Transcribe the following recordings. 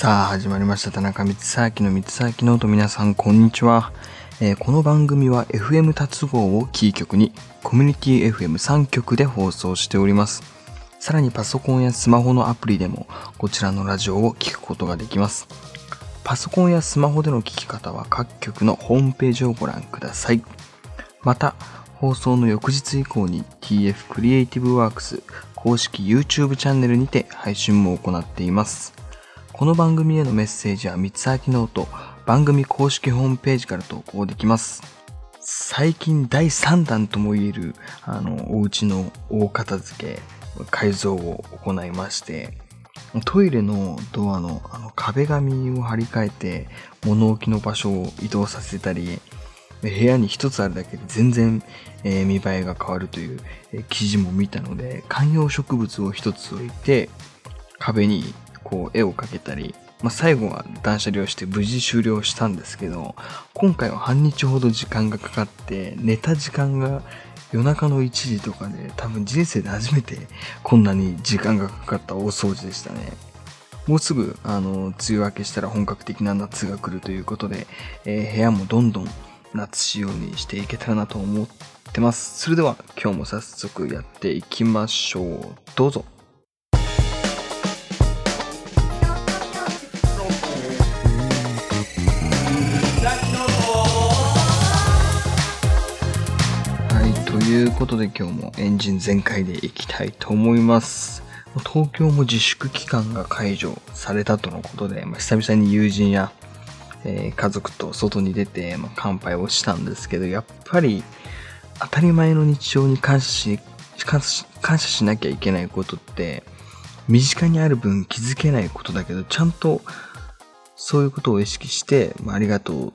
さあ始まりました。田中光秋の光秋ノート皆さんこんにちは、えーこの番組は FM 達合をキー局にコミュニティ FM3 局で放送しております。さらにパソコンやスマホのアプリでもこちらのラジオを聞くことができます。パソコンやスマホでの聞き方は各局のホームページをご覧ください。また放送の翌日以降に TF クリエイティブワークス公式 YouTube チャンネルにて配信も行っています。この番組へのメッセージは三つ秋ノート番組公式ホームページから投稿できます。最近第3弾ともいえるあのお家の大片付け改造を行いましてトイレのドアのあの壁紙を張り替えて物置の場所を移動させたり部屋に一つあるだけで全然、えー見栄えが変わるという、えー記事も見たので観葉植物を一つ置いて壁にこう絵を描けたり、まあ、最後は断捨離をして無事終了したんですけど今回は半日ほど時間がかかって寝た時間が夜中の1時とかで多分人生で初めてこんなに時間がかかった大掃除でしたね。もうすぐ、あの、梅雨明けしたら本格的な夏が来るということで、えー部屋もどんどん夏仕様にしていけたらなと思ってます。それでは今日も早速やっていきましょう。どうぞ。ことで今日もエンジン全開でいきたいと思います。東京も自粛期間が解除されたとのことで、まあ、久々に友人や、えー家族と外に出て、まあ、乾杯をしたんですけど、やっぱり当たり前の日常に感謝し、感謝し感謝しなきゃいけないことって、身近にある分気づけないことだけど、ちゃんとそういうことを意識して、まあ、ありがと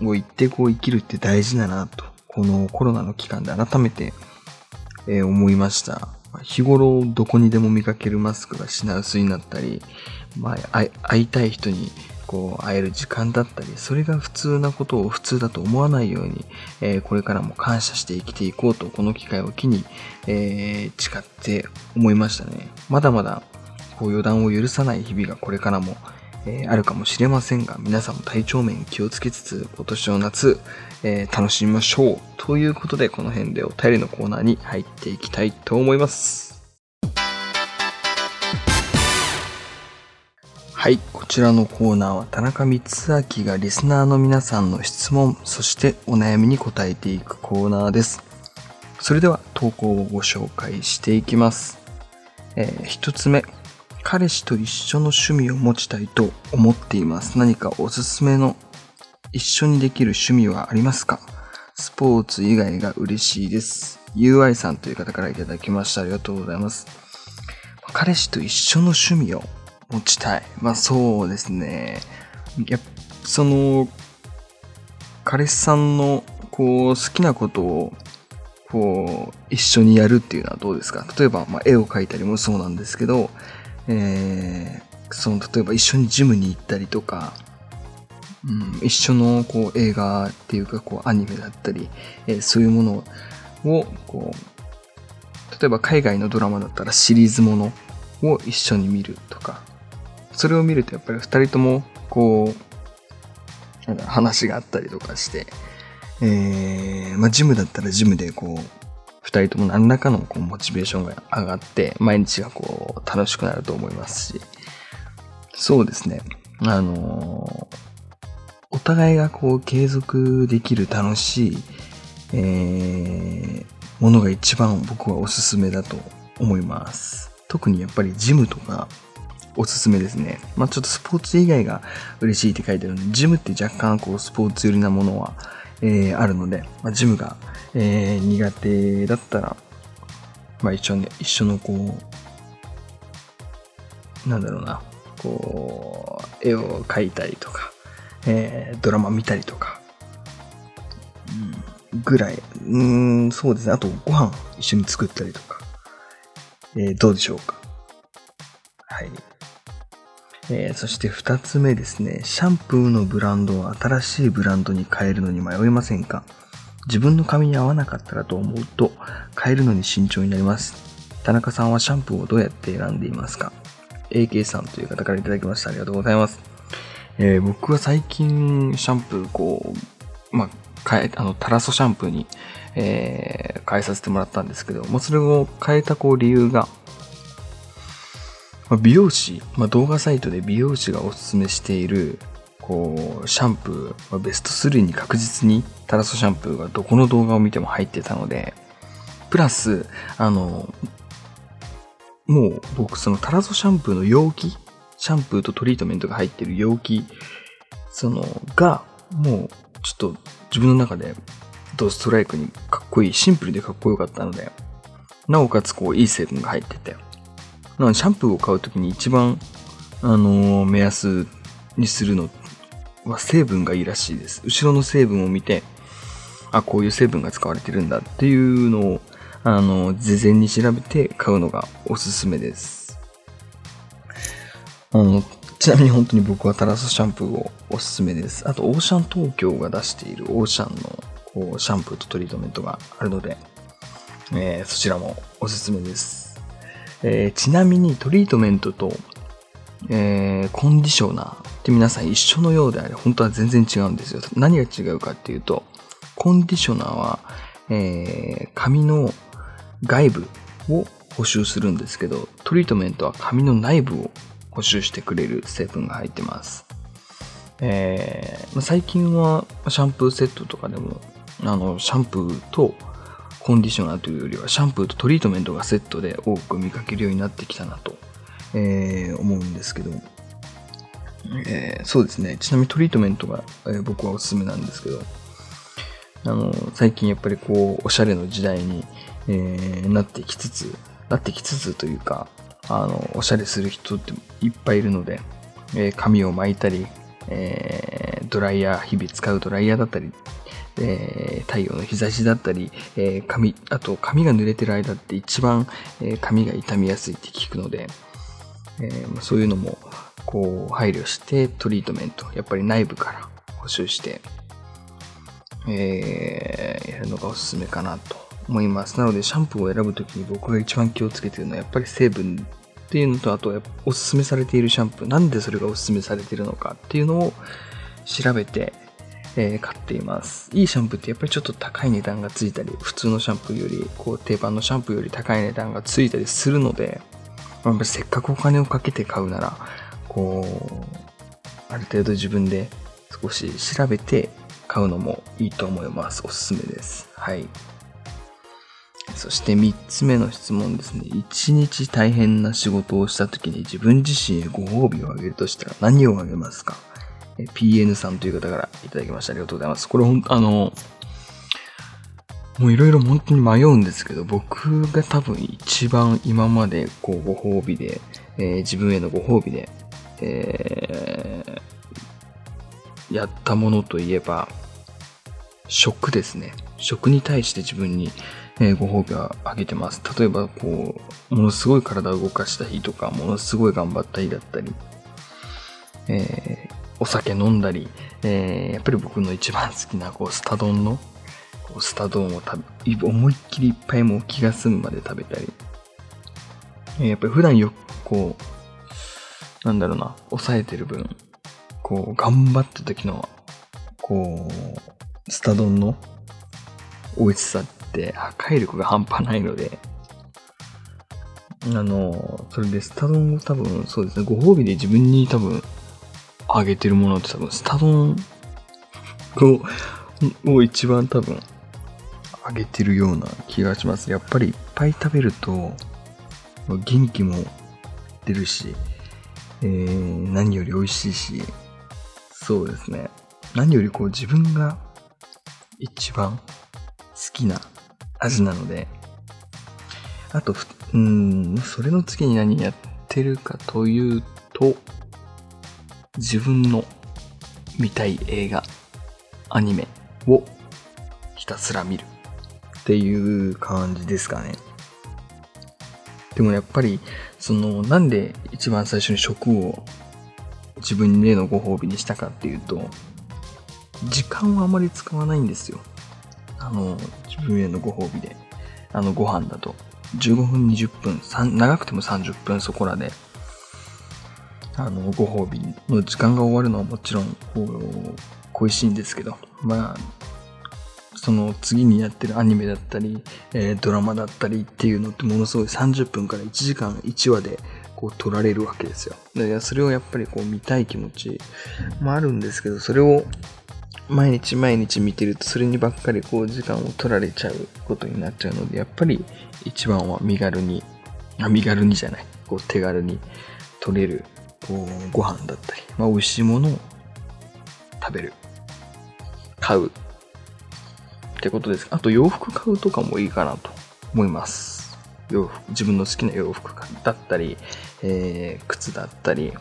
うを言ってこう生きるって大事だなと、このコロナの期間で改めて、えー思いました。日頃どこにでも見かけるマスクが品薄になったり、まあ、会い会いたい人にこう会える時間だったり、それが普通なことを普通だと思わないように、えーこれからも感謝して生きていこうと、この機会を機に、えー誓って思いましたね。まだまだこう予断を許さない日々がこれからも、えーあるかもしれませんが、皆さんも体調面気をつけつつ、今年の夏、えー楽しみましょう。ということで、この辺でお便りのコーナーに入っていきたいと思います。はい、こちらのコーナーは田中光明がリスナーの皆さんの質問、そしてお悩みに答えていくコーナーです。それでは投稿をご紹介していきます。えー一つ目、彼氏と一緒の趣味を持ちたいと思っています。何かおすすめの一緒にできる趣味はありますか？スポーツ以外が嬉しいです。UI さんという方からいただきました。ありがとうございます。彼氏と一緒の趣味を持ちたい。まあそうですね。やその、彼氏さんのこう好きなことをこう一緒にやるっていうのはどうですか？例えば、まあ、絵を描いたりもそうなんですけど、えーその例えば一緒にジムに行ったりとか、うん、一緒のこう映画っていうかこうアニメだったり、えーそういうものをこう例えば海外のドラマだったらシリーズものを一緒に見るとかそれを見るとやっぱり二人ともこう話があったりとかして、えーまあ、ジムだったらジムでこう二人とも何らかのこうモチベーションが上がって毎日がこう楽しくなると思いますしそうですねあのーお互いがこう継続できる楽しい、えーものが一番僕はおすすめだと思います。特にやっぱりジムとかおすすめですね。まあちょっとスポーツ以外が嬉しいって書いてあるので、ジムって若干こうスポーツ寄りなものは、えーあるので、まあ、ジムが、えー苦手だったら、まあ一緒に、一緒のこう、なんだろうな、こう、絵を描いたりとか、えードラマ見たりとか、うん、ぐらい、うーん、そうですね。あと、ご飯一緒に作ったりとか、えーどうでしょうか。はい。えーそして二つ目ですね。シャンプーのブランドを新しいブランドに変えるのに迷いませんか？自分の髪に合わなかったらと思うと変えるのに慎重になります。田中さんはシャンプーをどうやって選んでいますか？AK さんという方からいただきました。ありがとうございます。えー僕は最近シャンプーこう、まあ、変え、あの、タラソシャンプーに、えー変えさせてもらったんですけど、もうそれを変えたこう理由が、まあ美容師、まあ、動画サイトで美容師がおすすめしている、こう、シャンプー、まあベスト3に確実にタラソシャンプーがどこの動画を見ても入ってたので、プラス、あの、もう僕そのタラソシャンプーの容器、シャンプーとトリートメントが入ってる容器、その、が、もうちょっと自分の中でドストライクにかっこいい、シンプルでかっこよかったので、なおかつこういい成分が入ってて、なのでシャンプーを買うときに一番、あのー目安にするのっては成分がいいらしいです。後ろの成分を見て、あ、こういう成分が使われてるんだっていうのを、あの、事前に調べて買うのがおすすめです。あの、ちなみに本当に僕はタラソシャンプーをおすすめです。あと、オーシャン東京が出しているオーシャンのこうシャンプーとトリートメントがあるので、えーそちらもおすすめです。えーちなみにトリートメントと、えーコンディショナーって皆さん一緒のようであれ、本当は全然違うんですよ。何が違うかっていうと、コンディショナーは、えー髪の外部を補修するんですけど、トリートメントは髪の内部を補修してくれる成分が入ってます。えー最近はシャンプーセットとかでも、あの、シャンプーとコンディショナーというよりは、シャンプーとトリートメントがセットで多く見かけるようになってきたなと、えー思うんですけど、えーそうですね。ちなみにトリートメントが、えー僕はおすすめなんですけど、あの、最近やっぱりこう、おしゃれの時代に、えーなってきつつ、なってきつつというか、あの、おしゃれする人っていっぱいいるので、えー髪を巻いたり、えードライヤー、日々使うドライヤーだったり、えー太陽の日差しだったり、えー髪、あと髪が濡れてる間って一番、えー髪が傷みやすいって聞くので、えーそういうのも、こう、配慮してトリートメント、やっぱり内部から補修して、えーやるのがおすすめかなと思います。なので、シャンプーを選ぶときに僕が一番気をつけてるのは、やっぱり成分っていうのと、あと、やっぱおすすめされているシャンプー、なんでそれがおすすめされているのかっていうのを調べて、えー買っています。いいシャンプーってやっぱりちょっと高い値段がついたり、普通のシャンプーより、こう、定番のシャンプーより高い値段がついたりするので、まあせっかくお金をかけて買うなら、こう、ある程度自分で少し調べて買うのもいいと思います。おすすめです。はい。そして3つ目の質問ですね。一日大変な仕事をした時に自分自身へご褒美をあげるとしたら何をあげますか？え ?PN さんという方からいただきました。ありがとうございます。これほんあの、もういろいろ本当に迷うんですけど、僕が多分一番今までこうご褒美で、えー自分へのご褒美で、えーやったものといえば、食ですね。食に対して自分に、えーご褒美をあげてます。例えば、こう、ものすごい体を動かした日とか、ものすごい頑張った日だったり、えーお酒飲んだり、えーやっぱり僕の一番好きな、こう、スタ丼の、こうスタ丼を食べ、思いっきりいっぱいもう気が済むまで食べたり、えーやっぱり普段よく、こう、なんだろうな、抑えてる分、こう、頑張った時の、こう、スタ丼の美味しさって破壊力が半端ないので、あの、それでスタ丼を多分、そうですね、ご褒美で自分に多分、あげてるものって多分、スタ丼を、を一番多分、あげてるような気がします。やっぱりいっぱい食べると、元気も出るし、えー、何より美味しいし、そうですね。何よりこう自分が一番好きな味なので、あと、うん、それの次に何やってるかというと、自分の見たい映画、アニメをひたすら見るっていう感じですかね。でもやっぱり、その、なんで一番最初に食を自分へのご褒美にしたかっていうと、時間はあまり使わないんですよ。あの、自分へのご褒美で。あの、ご飯だと。15分、20分、長くても30分そこらで、あの、ご褒美の時間が終わるのはもちろん、恋しいんですけど、まあ、その次にやってるアニメだったり、えー、ドラマだったりっていうのってものすごい30分から1時間1話でこう撮られるわけですよ。でそれをやっぱりこう見たい気持ちもあるんですけど、それを毎日毎日見てるとそれにばっかりこう時間を取られちゃうことになっちゃうので、やっぱり一番は身軽に、あ身軽にじゃない、こう手軽に取れるこうご飯だったり、まあ、美味しいものを食べる、買うってことです。あと洋服買うとかもいいかなと思います。洋服、自分の好きな洋服だったり、えー、靴だったり、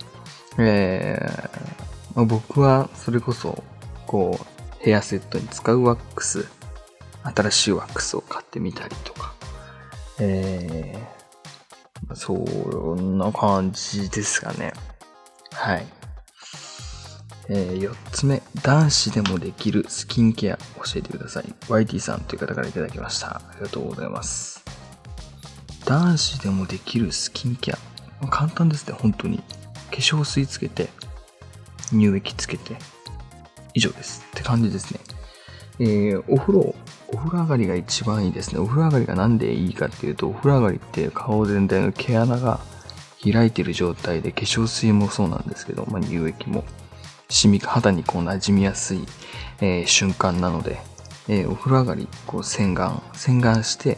えーまあ、僕はそれこそ、こう、ヘアセットに使うワックス、新しいワックスを買ってみたりとか、えー、そんな感じですかね。はい。えー、4つ目、男子でもできるスキンケア教えてください。YT さんという方からいただきました。ありがとうございます。男子でもできるスキンケア。簡単ですね、本当に。化粧水つけて、乳液つけて、以上です。って感じですね。えー、お風呂、お風呂上がりが一番いいですね。お風呂上がりがなんでいいかっていうと、お風呂上がりって顔全体の毛穴が開いてる状態で、化粧水もそうなんですけど、まあ、乳液も染み、肌にこう馴染みやすい、えー、瞬間なので、えー、お風呂上がり、こう洗顔、洗顔して、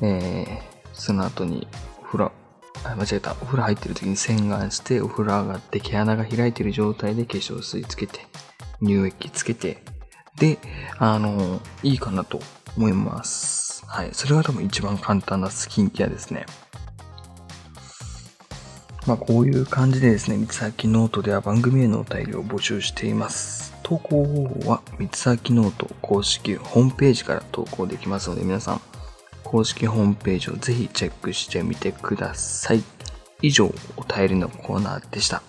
えー、その後にお風呂、あ、間違えた。お風呂入ってる時に洗顔して、お風呂上がって毛穴が開いてる状態で化粧水つけて、乳液つけて、で、あの、いいかなと思います。はい。それが多分一番簡単なスキンケアですね。まあ、こういう感じでですね、光秋ノートでは番組へのお便りを募集しています。投稿方法は光秋ノート公式ホームページから投稿できますので、皆さん、公式ホームページをぜひチェックしてみてください。以上、お便りのコーナーでした。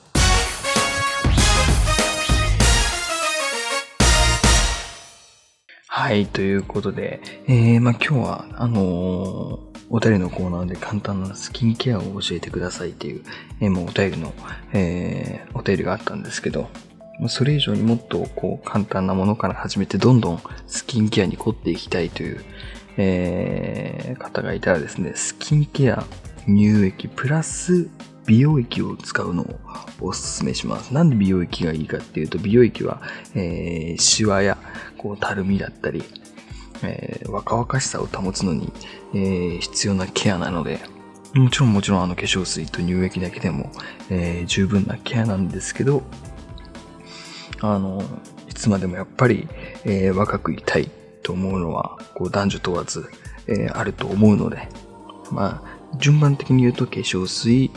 はい、ということで、えー、まあ今日は、あのーお便りのコーナーで簡単なスキンケアを教えてくださいっていう、えー、もうお便りの、えー、お便りがあったんですけど、それ以上にもっとこう簡単なものから始めてどんどんスキンケアに凝っていきたいという、えー、方がいたらですね、スキンケア、乳液プラス美容液を使うのをお勧めします。なんで美容液がいいかっていうと、美容液は、えー、シワやこうたるみだったり、えー、若々しさを保つのに、えー、必要なケアなので、もちろんもちろんあの化粧水と乳液だけでも、えー、十分なケアなんですけど、あの、いつまでもやっぱり、え、若くいたいと思うのは、こう男女問わず、え、あると思うので、まあ、順番的に言うと化粧水、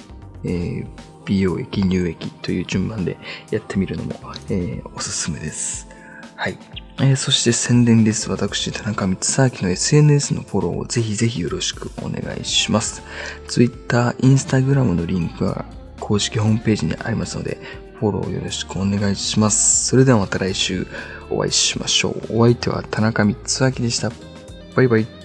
え、美容液、乳液という順番でやってみるのも、え、おすすめです。はい。えー、そして宣伝です。私、田中光明の SNS のフォローをぜひぜひよろしくお願いします。Twitter、Instagram のリンクは公式ホームページにありますので、フォローよろしくお願いします。それではまた来週お会いしましょう。お相手は田中光明でした。バイバイ。